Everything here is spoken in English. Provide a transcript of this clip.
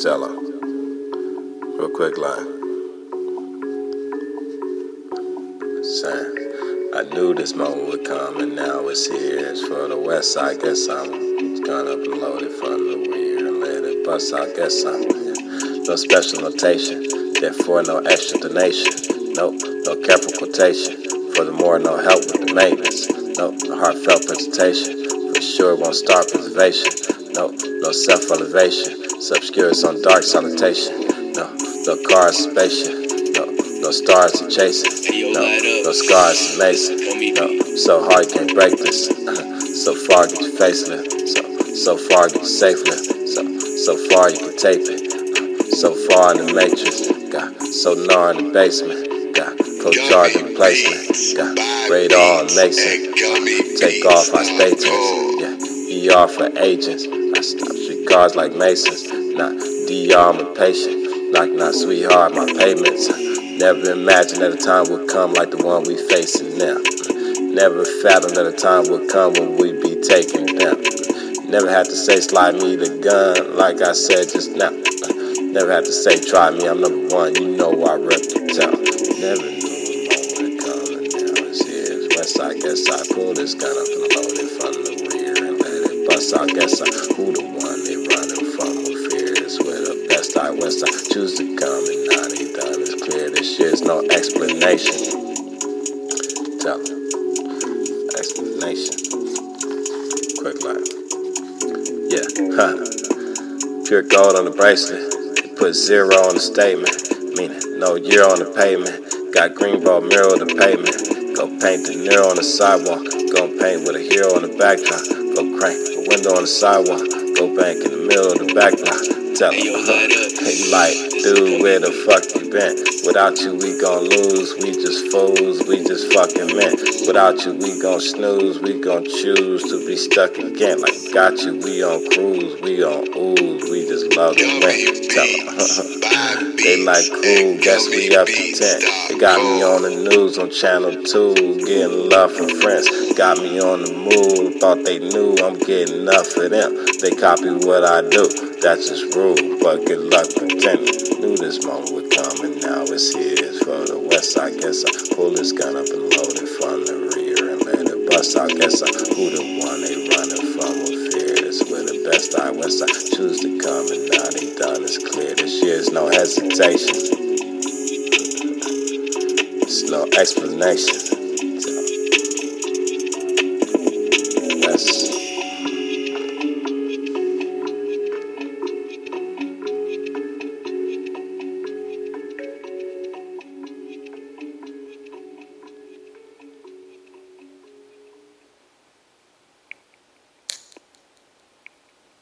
Tell her. Real quick line. Saying, I knew this moment would come and now it's here. It's for the west side, guess I'm gonna upload it from the rear and let it bust I Guess I'm yeah. no special notation, therefore no extra donation. Nope, no careful quotation. Furthermore, no help with the maintenance. Nope, no heartfelt presentation. For sure, won't start preservation. Nope, no self elevation. Subscures on dark salutation. No, no cars spaceship. No, no stars to chasing. No, no scars to mason. No, so hard you can't break this. so far get your facelift. So, so far get your safe lift. So, so far you can tape it. So far in the matrix. Got so nar in the basement. Got co-charge and replacement. Got radar and Mason. Take off our statements. Yeah, ER for agents. I stop cars like Masons. Not DR, I'm impatient. Like not sweetheart, my payments. Never imagined that a time would come like the one we facing now. Never fathomed that a time would come when we'd be taken down. Never had to say slide me the gun like I said just now. Never had to say try me, I'm number one. You know I rep the town. Never knew a moment would come and now here. West I guess I pull this gun up and load it bust. I guess I who the one they running from with fear. This where the best I west I choose to come and now they done. It's clear this shit's no explanation. Tell 'em. Explanation. Quick line. Yeah, huh. Pure gold on the bracelet. They put zero on the statement. Meaning no year on the pavement. Got green ball mirror the pavement. Go paint the Nero on the sidewalk. Go paint with a hero on the backdrop. Go crank a window on the sidewalk. Go bank in the middle of the backdrop. Tell them, hey, like, where the fuck you been? Without you, we gon' lose. We just fools. We just fucking men. Without you, we gon' snooze. We gon' choose to be stuck again. Like, got you, we on cruise. We on ooze. We just love the win. Tell them, they like cool. Guess we up to 10. They got me on the news on channel 2. Getting love from friends. Got me on the move. Thought they knew I'm getting enough of them. They copy what I do. That's just rude, but good luck pretending. Knew this moment would come, and now it's here. For the west. I guess I pull this gun up and load it from the rear and let it bust. I guess I who the one they running from with fear. It's where the best I west. I choose to come, and now they done. It's clear. This year's no hesitation. It's no explanation.